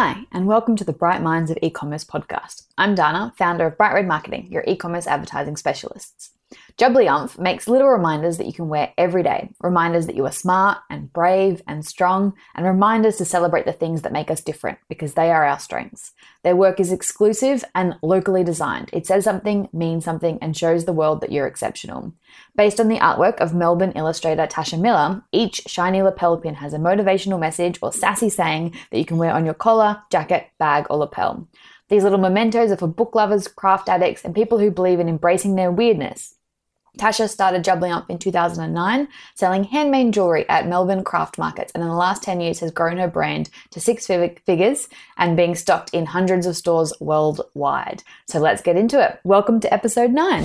Hi, and welcome to the Bright Minds of E-commerce podcast. I'm Dana, founder of Bright Red Marketing, your e-commerce advertising specialists. Jubly-Umph makes little reminders that you can wear every day, reminders that you are smart and brave and strong, and reminders to celebrate the things that make us different because they are our strengths. Their work is exclusive and locally designed. It says something, means something, and shows the world that you're exceptional. Based on the artwork of Melbourne illustrator Tasha Miller, each shiny lapel pin has a motivational message or sassy saying that you can wear on your collar, jacket, bag, or lapel. These little mementos are for book lovers, craft addicts, and people who believe in embracing their weirdness. Tasha started Jubly in 2009, selling handmade jewelry at Melbourne craft markets, and in the last 10 years has grown her brand to six figures and being stocked in hundreds of stores worldwide. So let's get into it. Welcome to episode 9.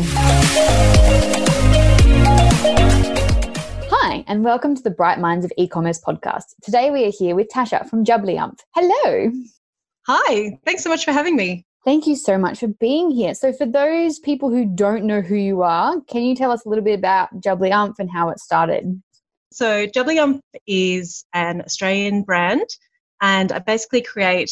Hi, and welcome to the Bright Minds of E-commerce podcast. Today we are here with Tasha from Jubly. Hello. Hi, thanks so much for having me. Thank you so much for being here. So, for those people who don't know who you are, can you tell us a little bit about Jubly-Umph and how it started? So, Jubly-Umph is an Australian brand, and I basically create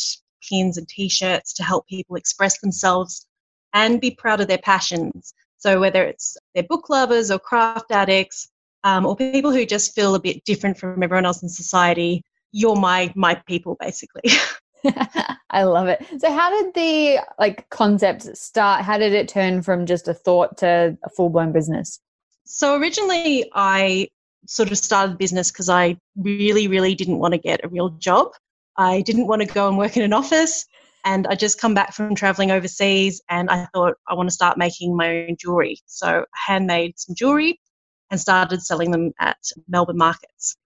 pins and t shirts to help people express themselves and be proud of their passions. So, whether it's their book lovers or craft addicts, um, or people who just feel a bit different from everyone else in society, you're my my people basically. I love it. So how did the like concept start? How did it turn from just a thought to a full-blown business? So originally I sort of started the business because I really really didn't want to get a real job. I didn't want to go and work in an office and I just come back from traveling overseas and I thought I want to start making my own jewelry. So I handmade some jewelry and started selling them at Melbourne markets.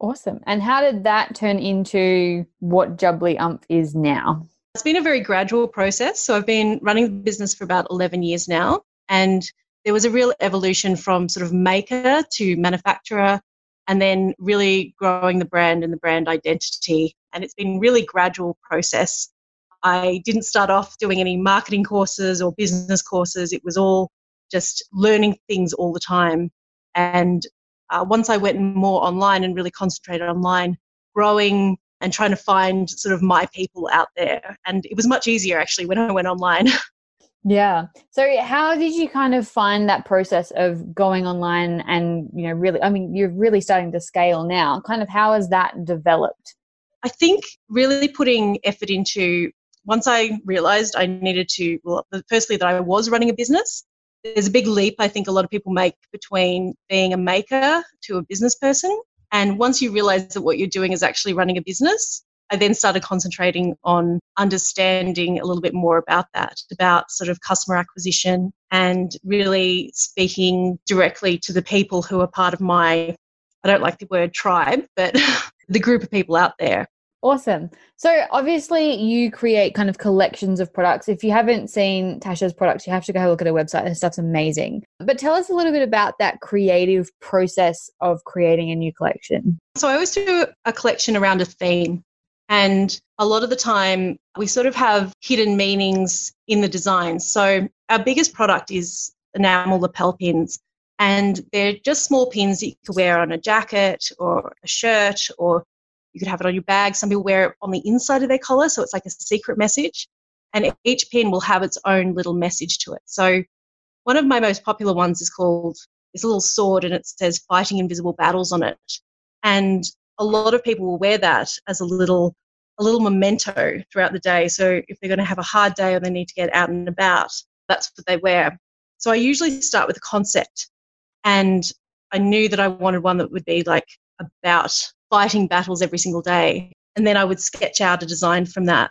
Awesome. And how did that turn into what Jubly-Umph is now? It's been a very gradual process. So I've been running the business for about 11 years now. And there was a real evolution from sort of maker to manufacturer and then really growing the brand and the brand identity. And it's been really gradual process. I didn't start off doing any marketing courses or business courses. It was all just learning things all the time. And uh, once I went more online and really concentrated online, growing and trying to find sort of my people out there. And it was much easier actually when I went online. Yeah. So how did you kind of find that process of going online and, you know, really I mean, you're really starting to scale now. Kind of how has that developed? I think really putting effort into once I realized I needed to well firstly that I was running a business there's a big leap I think a lot of people make between being a maker to a business person. And once you realize that what you're doing is actually running a business, I then started concentrating on understanding a little bit more about that, about sort of customer acquisition and really speaking directly to the people who are part of my, I don't like the word tribe, but the group of people out there. Awesome. So obviously you create kind of collections of products. If you haven't seen Tasha's products, you have to go look at her website. Her stuff's amazing. But tell us a little bit about that creative process of creating a new collection. So I always do a collection around a theme. And a lot of the time we sort of have hidden meanings in the design. So our biggest product is enamel lapel pins. And they're just small pins that you can wear on a jacket or a shirt or you could have it on your bag. Some people wear it on the inside of their collar, so it's like a secret message. And each pin will have its own little message to it. So one of my most popular ones is called this little sword, and it says "Fighting Invisible Battles" on it. And a lot of people will wear that as a little a little memento throughout the day. So if they're going to have a hard day or they need to get out and about, that's what they wear. So I usually start with a concept, and I knew that I wanted one that would be like about fighting battles every single day. And then I would sketch out a design from that.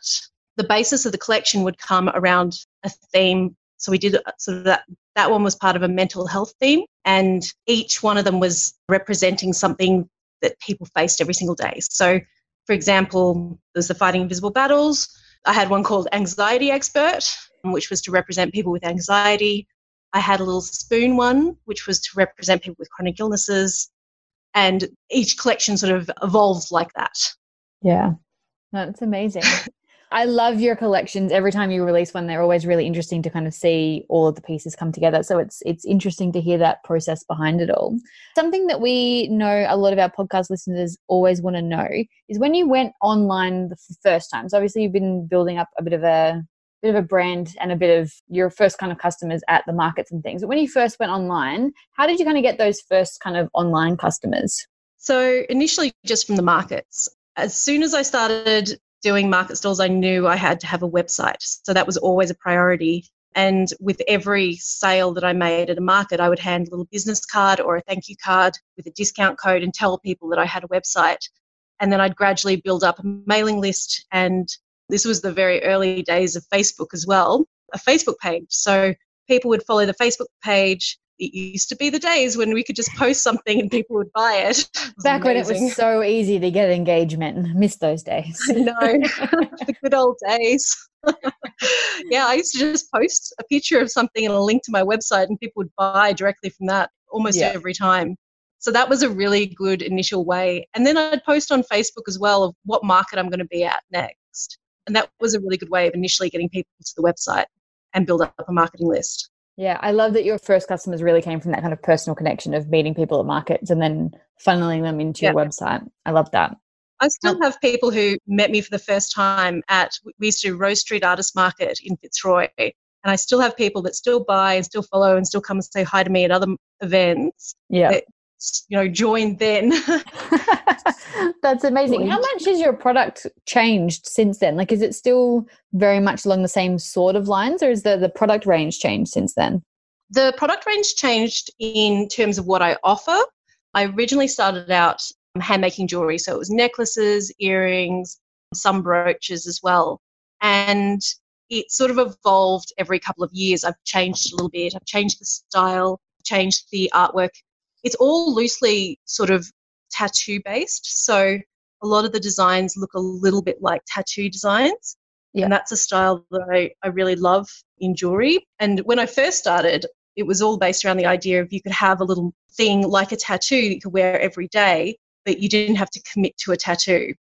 The basis of the collection would come around a theme. So we did uh, sort of that. That one was part of a mental health theme, and each one of them was representing something that people faced every single day. So, for example, there's the fighting invisible battles. I had one called Anxiety Expert, which was to represent people with anxiety. I had a little spoon one, which was to represent people with chronic illnesses and each collection sort of evolves like that. Yeah, that's amazing. I love your collections. Every time you release one, they're always really interesting to kind of see all of the pieces come together. So it's it's interesting to hear that process behind it all. Something that we know a lot of our podcast listeners always want to know is when you went online the first time. So obviously you've been building up a bit of a bit of a brand and a bit of your first kind of customers at the markets and things. But when you first went online, how did you kind of get those first kind of online customers? So initially just from the markets. As soon as I started doing market stalls, I knew I had to have a website. So that was always a priority. And with every sale that I made at a market, I would hand a little business card or a thank you card with a discount code and tell people that I had a website. And then I'd gradually build up a mailing list. And this was the very early days of Facebook as well, a Facebook page. So people would follow the Facebook page, it used to be the days when we could just post something and people would buy it. it Back amazing. when it was so easy to get engagement. Miss those days. Know. the good old days. yeah, I used to just post a picture of something and a link to my website and people would buy directly from that almost yeah. every time. So that was a really good initial way. And then I'd post on Facebook as well of what market I'm going to be at next. And that was a really good way of initially getting people to the website and build up a marketing list. Yeah, I love that your first customers really came from that kind of personal connection of meeting people at markets and then funneling them into yeah. your website. I love that. I still um, have people who met me for the first time at we used to do Rose Street Artist Market in Fitzroy, and I still have people that still buy and still follow and still come and say hi to me at other events. Yeah, that, you know, joined then. That's amazing. How much has your product changed since then? Like, is it still very much along the same sort of lines, or is the, the product range changed since then? The product range changed in terms of what I offer. I originally started out um, hand making jewelry, so it was necklaces, earrings, some brooches as well. And it sort of evolved every couple of years. I've changed a little bit, I've changed the style, changed the artwork. It's all loosely sort of tattoo based. So a lot of the designs look a little bit like tattoo designs. Yeah. And that's a style that I, I really love in jewelry. And when I first started, it was all based around the idea of you could have a little thing like a tattoo that you could wear every day, but you didn't have to commit to a tattoo.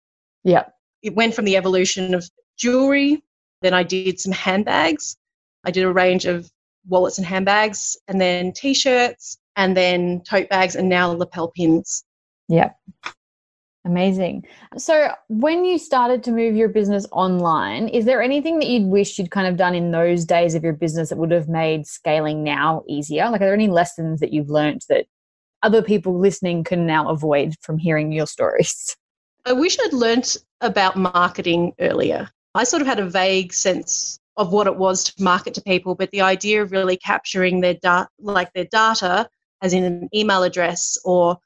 Yeah. It went from the evolution of jewelry, then I did some handbags. I did a range of wallets and handbags, and then t shirts, and then tote bags, and now lapel pins. Yeah. Amazing. So, when you started to move your business online, is there anything that you'd wish you'd kind of done in those days of your business that would have made scaling now easier? Like, are there any lessons that you've learned that other people listening can now avoid from hearing your stories? I wish I'd learnt about marketing earlier. I sort of had a vague sense of what it was to market to people, but the idea of really capturing their data, like their data, as in an email address or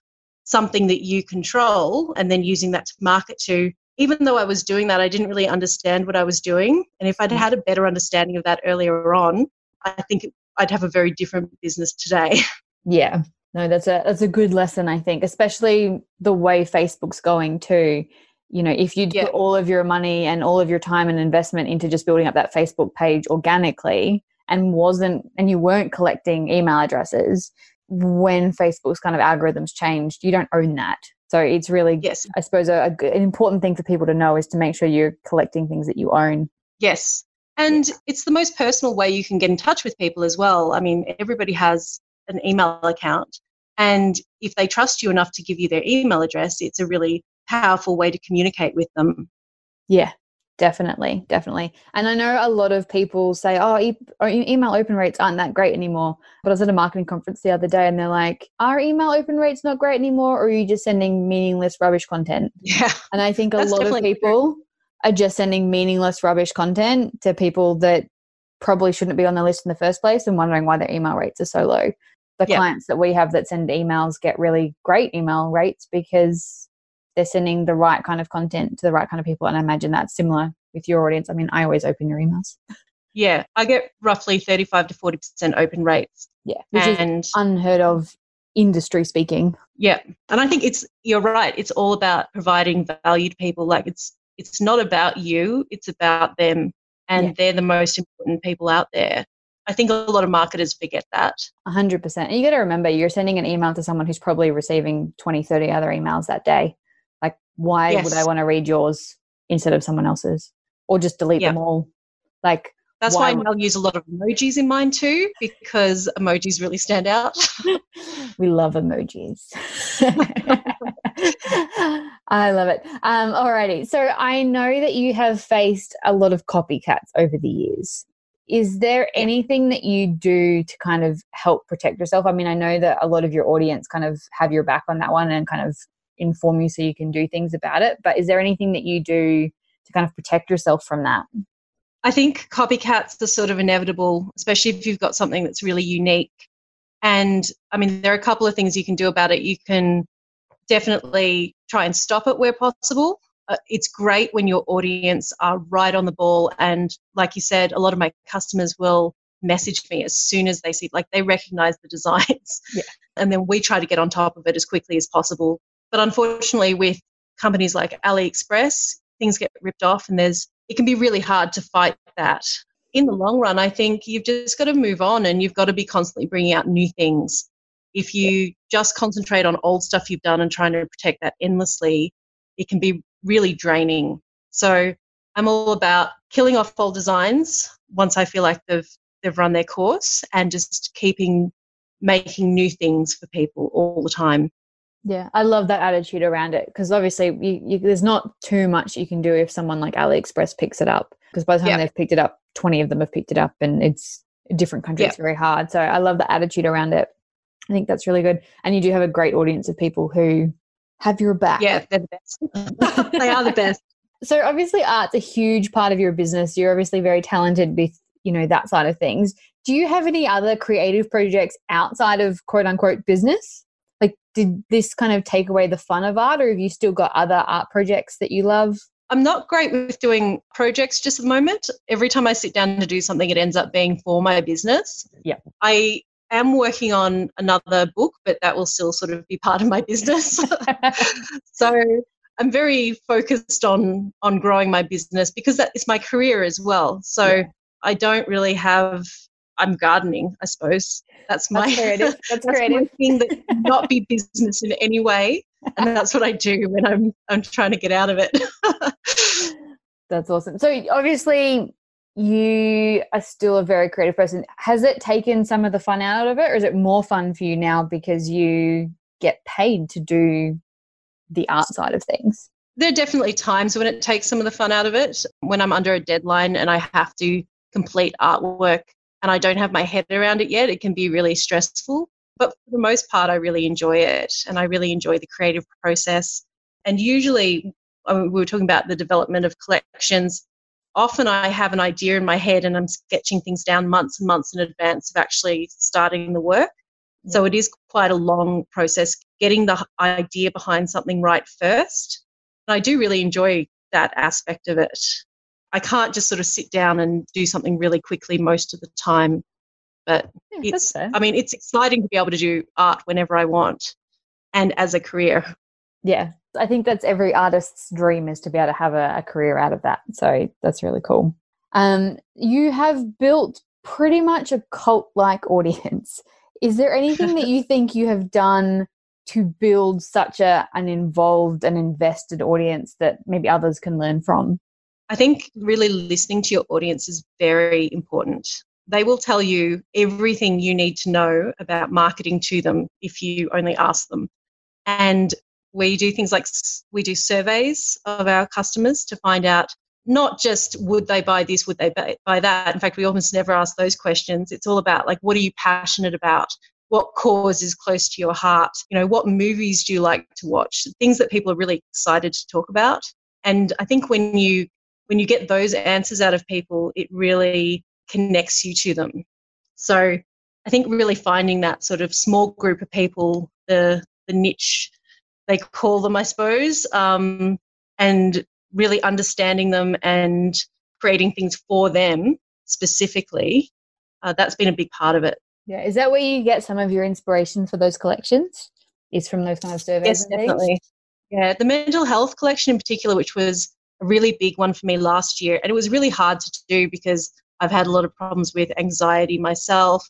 something that you control and then using that to market to even though I was doing that, I didn't really understand what I was doing. And if I'd had a better understanding of that earlier on, I think I'd have a very different business today. Yeah, no, that's a that's a good lesson. I think, especially the way Facebook's going too. You know, if you yeah. put all of your money and all of your time and investment into just building up that Facebook page organically, and wasn't and you weren't collecting email addresses, when Facebook's kind of algorithms changed, you don't own that. So it's really, yes. I suppose, a, a, an important thing for people to know is to make sure you're collecting things that you own. Yes. And it's the most personal way you can get in touch with people as well. I mean, everybody has an email account. And if they trust you enough to give you their email address, it's a really powerful way to communicate with them. Yeah, Definitely, definitely. And I know a lot of people say, oh, oh, e- email open rates aren't that great anymore. But I was at a marketing conference the other day and they're like, are email open rates not great anymore? Or are you just sending meaningless rubbish content? Yeah. And I think a lot of people true. are just sending meaningless rubbish content to people that probably shouldn't be on the list in the first place and wondering why their email rates are so low. The yeah. clients that we have that send emails get really great email rates because they're sending the right kind of content to the right kind of people. And I imagine that's similar with your audience. I mean, I always open your emails. Yeah, I get roughly 35 to 40% open rates. Yeah, which and, is unheard of industry speaking. Yeah, and I think it's you're right. It's all about providing value to people. Like it's it's not about you. It's about them, and yeah. they're the most important people out there. I think a lot of marketers forget that. 100%. And you got to remember, you're sending an email to someone who's probably receiving 20, 30 other emails that day. Why yes. would I want to read yours instead of someone else's? or just delete them all. Like that's why, why I'll use a lot of emojis in mine too, because emojis really stand out. we love emojis. I love it. Um, alrighty. So I know that you have faced a lot of copycats over the years. Is there anything that you do to kind of help protect yourself? I mean, I know that a lot of your audience kind of have your back on that one and kind of inform you so you can do things about it. But is there anything that you do to kind of protect yourself from that? I think copycats are sort of inevitable, especially if you've got something that's really unique. And I mean, there are a couple of things you can do about it. You can definitely try and stop it where possible. Uh, it's great when your audience are right on the ball. And like you said, a lot of my customers will message me as soon as they see, like they recognize the designs. Yeah. And then we try to get on top of it as quickly as possible. But unfortunately, with companies like AliExpress, things get ripped off and there's it can be really hard to fight that. In the long run, I think you've just got to move on and you've got to be constantly bringing out new things. If you just concentrate on old stuff you've done and trying to protect that endlessly, it can be really draining. So I'm all about killing off old designs once I feel like they've they've run their course and just keeping making new things for people all the time. Yeah, I love that attitude around it because obviously you, you, there's not too much you can do if someone like AliExpress picks it up because by the time they've picked it up, 20 of them have picked it up and it's a different country. Yeah. It's very hard. So I love the attitude around it. I think that's really good. And you do have a great audience of people who have your back. Yeah, they're the best. they are the best. So obviously art's a huge part of your business. You're obviously very talented with, you know, that side of things. Do you have any other creative projects outside of quote unquote business? Like did this kind of take away the fun of art or have you still got other art projects that you love? I'm not great with doing projects just at the moment. Every time i sit down to do something it ends up being for my business. Yeah. I am working on another book but that will still sort of be part of my business. So i'm very focused on on growing my business because that is my career as well. So yeah. i don't really have I'm gardening, I suppose. That's my that's creative. That's, that's creative. thing that not be business in any way, and that's what I do when I'm I'm trying to get out of it. that's awesome. So obviously, you are still a very creative person. Has it taken some of the fun out of it, or is it more fun for you now because you get paid to do the art side of things? There are definitely times when it takes some of the fun out of it. When I'm under a deadline and I have to complete artwork and I don't have my head around it yet, it can be really stressful. But for the most part, I really enjoy it and I really enjoy the creative process. And usually, I mean, we were talking about the development of collections. Often I have an idea in my head and I'm sketching things down months and months in advance of actually starting the work. So it is quite a long process getting the idea behind something right first. And I do really enjoy that aspect of it. I can't just sort of sit down and do something really quickly most of the time. But yeah, it's, I mean, it's exciting to be able to do art whenever I want and as a career. Yeah, I think that's every artist's dream is to be able to have a, a career out of that. So that's really cool. Um, you have built pretty much a cult like audience. Is there anything that you think you have done to build such a an involved and invested audience that maybe others can learn from? I think really listening to your audience is very important. They will tell you everything you need to know about marketing to them if you only ask them. And we do things like we do surveys of our customers to find out not just would they buy this, would they buy that. In fact, we almost never ask those questions. It's all about like, what are you passionate about? What cause is close to your heart? You know, what movies do you like to watch? Things that people are really excited to talk about. And I think when you when you get those answers out of people, it really connects you to them. So I think really finding that sort of small group of people, the the niche they call them, I suppose, um, and really understanding them and creating things for them specifically. Uh, that's been a big part of it. Yeah, is that where you get some of your inspiration for those collections? Is from those kind of surveys? Yes, definitely. Yeah, the mental health collection in particular, which was a really big one for me last year. And it was really hard to do because I've had a lot of problems with anxiety myself.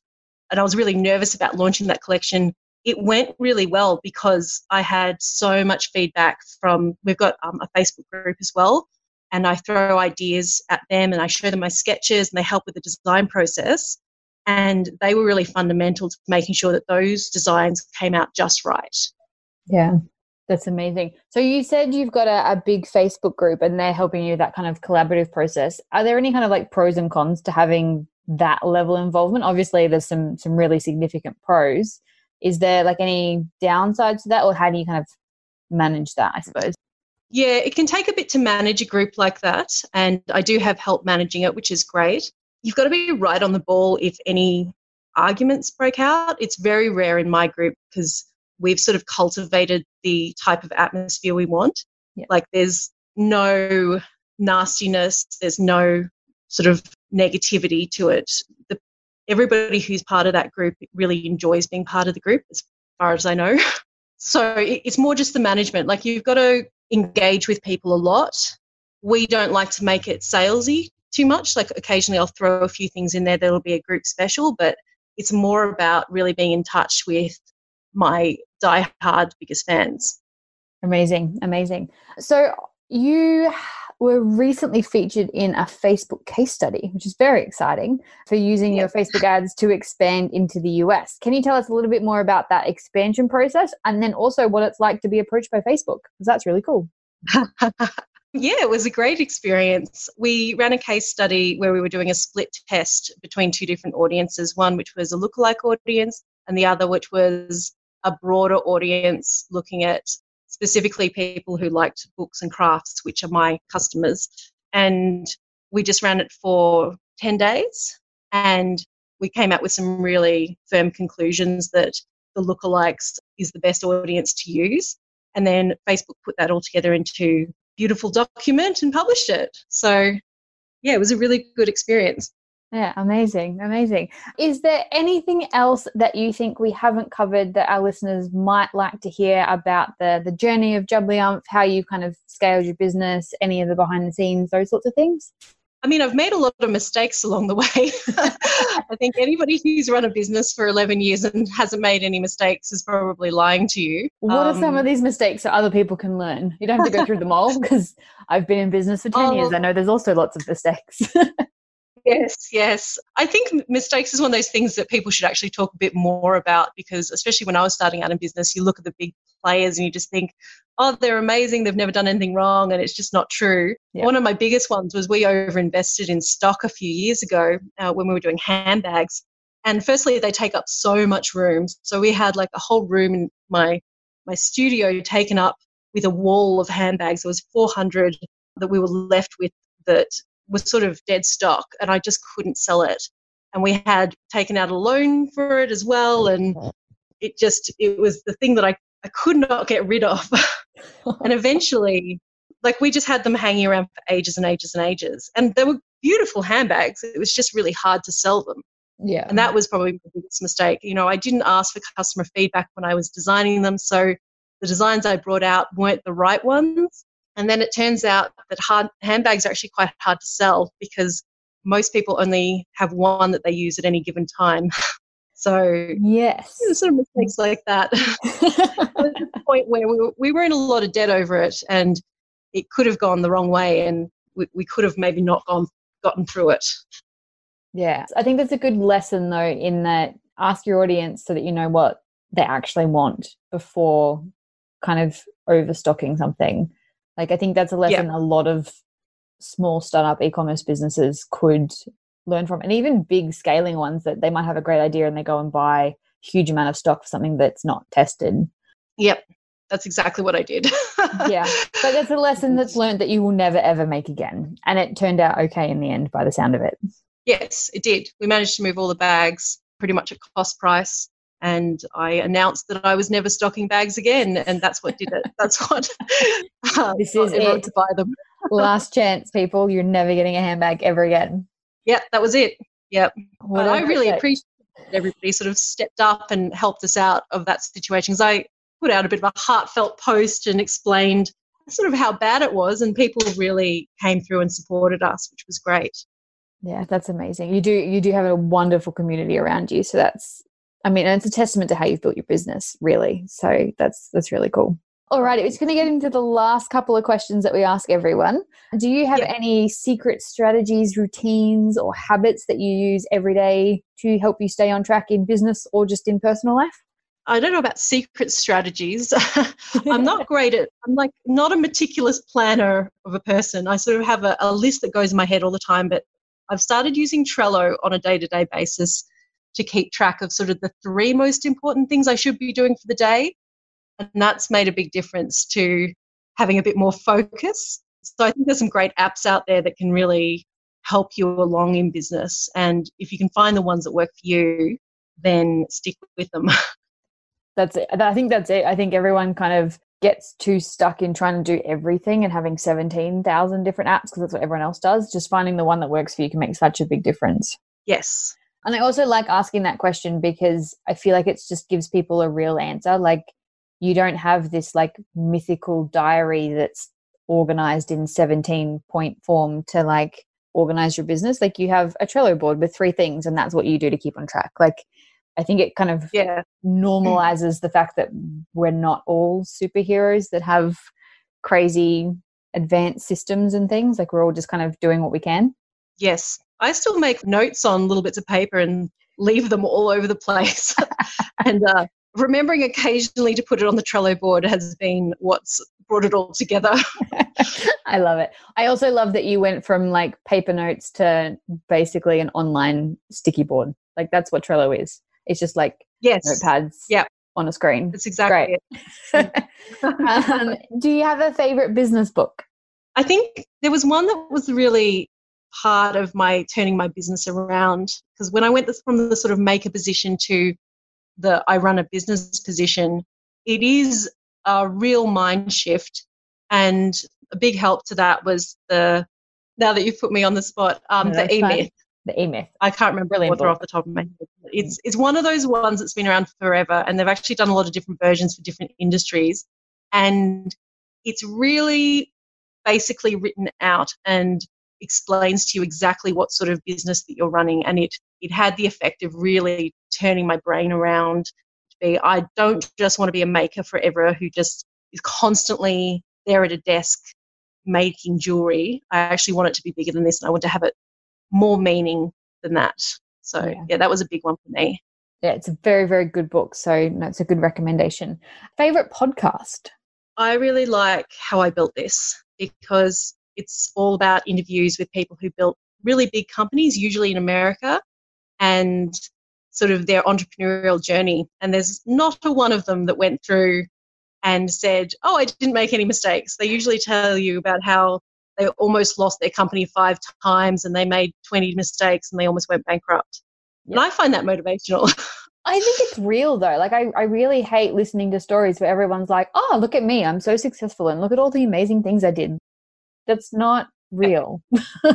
And I was really nervous about launching that collection. It went really well because I had so much feedback from, we've got um, a Facebook group as well. and I throw ideas at them and I show them my sketches and they help with the design process. And they were really fundamental to making sure that those designs came out just right. Yeah, that's amazing. So you said you've got a, a big Facebook group and they're helping you that kind of collaborative process. Are there any kind of like pros and cons to having that level of involvement? Obviously, there's some some really significant pros. Is there like any downsides to that, or how do you kind of manage that? I suppose. Yeah, it can take a bit to manage a group like that. And I do have help managing it, which is great. You've got to be right on the ball if any arguments break out. It's very rare in my group because we've sort of cultivated the type of atmosphere we want. Yeah. Like there's no nastiness, there's no sort of negativity to it. The, everybody who's part of that group really enjoys being part of the group, as far as I know. So it's more just the management. Like you've got to engage with people a lot. We don't like to make it salesy too much. Like occasionally I'll throw a few things in there that'll be a group special, but it's more about really being in touch with my die-hard biggest fans. Amazing, amazing. So you were recently featured in a Facebook case study, which is very exciting for using your Facebook ads to expand into the US. Can you tell us a little bit more about that expansion process and then also what it's like to be approached by Facebook? Because that's really cool. Yeah, it was a great experience. We ran a case study where we were doing a split test between two different audiences one which was a lookalike audience, and the other which was a broader audience looking at specifically people who liked books and crafts, which are my customers. And we just ran it for 10 days and we came out with some really firm conclusions that the lookalikes is the best audience to use. And then Facebook put that all together into beautiful document and published it. So yeah, it was a really good experience. Yeah, amazing, amazing. Is there anything else that you think we haven't covered that our listeners might like to hear about the the journey of Jubly how you kind of scaled your business, any of the behind the scenes, those sorts of things? I mean, I've made a lot of mistakes along the way. I think anybody who's run a business for 11 years and hasn't made any mistakes is probably lying to you. What um, are some of um, these mistakes that other people can learn? You don't have to go through them all because I've been in business for 10 oh, years. I know there's also lots of mistakes. Yes, yes. I think mistakes is one of those things that people should actually talk a bit more about because, especially when I was starting out in business, you look at the big players and you just think, oh, they're amazing. They've never done anything wrong. And it's just not true. Yeah. One of my biggest ones was we overinvested in stock a few years ago uh, when we were doing handbags. And firstly, they take up so much room. So we had like a whole room in my my studio taken up with a wall of handbags. There was 400 that we were left with that was sort of dead stock and I just couldn't sell it. And we had taken out a loan for it as well. And it just, it was the thing that I, I could not get rid of. and eventually, like we just had them hanging around for ages and ages and ages. And they were beautiful handbags. It was just really hard to sell them. Yeah. And that was probably the biggest mistake. You know, I didn't ask for customer feedback when I was designing them. So the designs I brought out weren't the right ones. And then it turns out that hard, handbags are actually quite hard to sell because most people only have one that they use at any given time. So yes, sort of mistakes like that. the point where we were, we were in a lot of debt over it, and it could have gone the wrong way, and we, we could have maybe not gone gotten through it. Yeah, I think that's a good lesson though. In that, ask your audience so that you know what they actually want before kind of overstocking something. Like I think that's a lesson yeah. a lot of small startup e-commerce businesses could learn from and even big scaling ones that they might have a great idea and they go and buy huge amount of stock for something that's not tested. Yep. That's exactly what I did. yeah. But that's a lesson that's learned that you will never ever make again. And it turned out okay in the end by the sound of it. Yes, it did. We managed to move all the bags pretty much at cost price and I announced that I was never stocking bags again, and that's what did it. That's what uh, this is it. to buy them. Last chance, people. You're never getting a handbag ever again. Yep, that was it. Yep. What I really appreciate everybody sort of stepped up and helped us out of that situation because I put out a bit of a heartfelt post and explained sort of how bad it was, and people really came through and supported us, which was great. Yeah, that's amazing. You do you do have a wonderful community around you, so that's I mean, it's a testament to how you've built your business, really. So that's that's really cool. All right, it's going to get into the last couple of questions that we ask everyone. Do you have Yeah. any secret strategies, routines, or habits that you use every day to help you stay on track in business or just in personal life? I don't know about secret strategies. I'm not great at, I'm like not a meticulous planner of a person. I sort of have a, a list that goes in my head all the time, but I've started using Trello on a day to day basis to keep track of sort of the three most important things I should be doing for the day. And that's made a big difference to having a bit more focus. So I think there's some great apps out there that can really help you along in business. And if you can find the ones that work for you, then stick with them. That's it. I think that's it. I think everyone kind of gets too stuck in trying to do everything and having 17,000 different apps because that's what everyone else does. Just finding the one that works for you can make such a big difference. yes. And I also like asking that question because I feel like it just gives people a real answer. Like you don't have this like mythical diary that's organized in 17 point form to like organize your business. Like you have a Trello board with three things and that's what you do to keep on track. Like I think it kind of Yeah. normalizes the fact that we're not all superheroes that have crazy advanced systems and things. Like we're all just kind of doing what we can. Yes. I still make notes on little bits of paper and leave them all over the place. and uh, remembering occasionally to put it on the Trello board has been what's brought it all together. I love it. I also love that you went from like paper notes to basically an online sticky board. Like that's what Trello is. It's just like yes. notepads Yep. on a screen. That's exactly Great. it. um, do you have a favorite business book? I think there was one that was really part of my turning my business around because when I went from the sort of maker position to the I run a business position, it is a real mind shift. And a big help to that was the, now that you've put me on the spot, um, No, the E. Myth. The E Myth. I can't remember Brilliant the author book. off the top of my head. It's it's one of those ones that's been around forever, and they've actually done a lot of different versions for different industries, and it's really basically written out and explains to you exactly what sort of business that you're running, and it it had the effect of really turning my brain around to be I don't just want to be a maker forever who just is constantly there at a desk making jewelry. I actually want it to be bigger than this, and I want to have it more meaning than that. So Yeah. yeah, that was a big one for me. Yeah, it's a very, very good book. So that's a good recommendation. Favorite podcast? I really like how I built this because it's all about interviews with people who built really big companies, usually in America, and sort of their entrepreneurial journey. And there's not a one of them that went through and said, Oh, I didn't make any mistakes. They usually tell you about how they almost lost their company five times and they made 20 mistakes and they almost went bankrupt. And I find that motivational. I think it's real though. Like I, I really hate listening to stories where everyone's like, "Oh, look at me, I'm so successful, and look at all the amazing things I did." That's not real.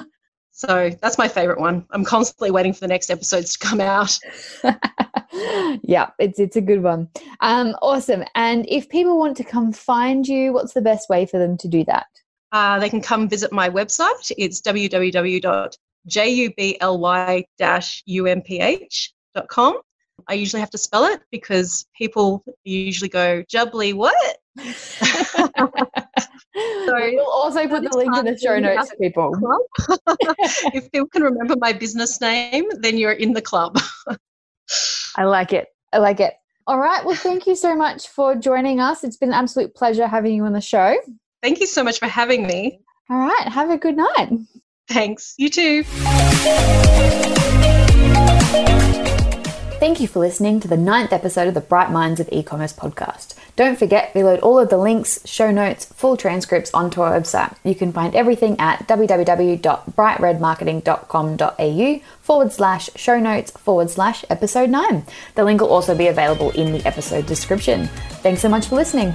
so that's my favorite one. I'm constantly waiting for the next episodes to come out. yeah, it's it's a good one. Um, awesome. And if people want to come find you, what's the best way for them to do that? Uh, they can come visit my website. It's www.jubly-umph.com. I usually have to spell it because people usually go, Jubbly, what? we'll also put the link in the show notes, people. if people can remember my business name, then you're in the club. I like it. I like it. All right. Well, thank you so much for joining us. It's been an absolute pleasure having you on the show. Thank you so much for having me. All right. Have a good night. Thanks. You too. Thank you for listening to the ninth episode of the Bright Minds of E-commerce podcast. Don't forget, we load all of the links, show notes, full transcripts onto our website. You can find everything at www.brightredmarketing.com.au forward slash show notes forward slash episode 9. The link will also be available in the episode description. Thanks so much for listening.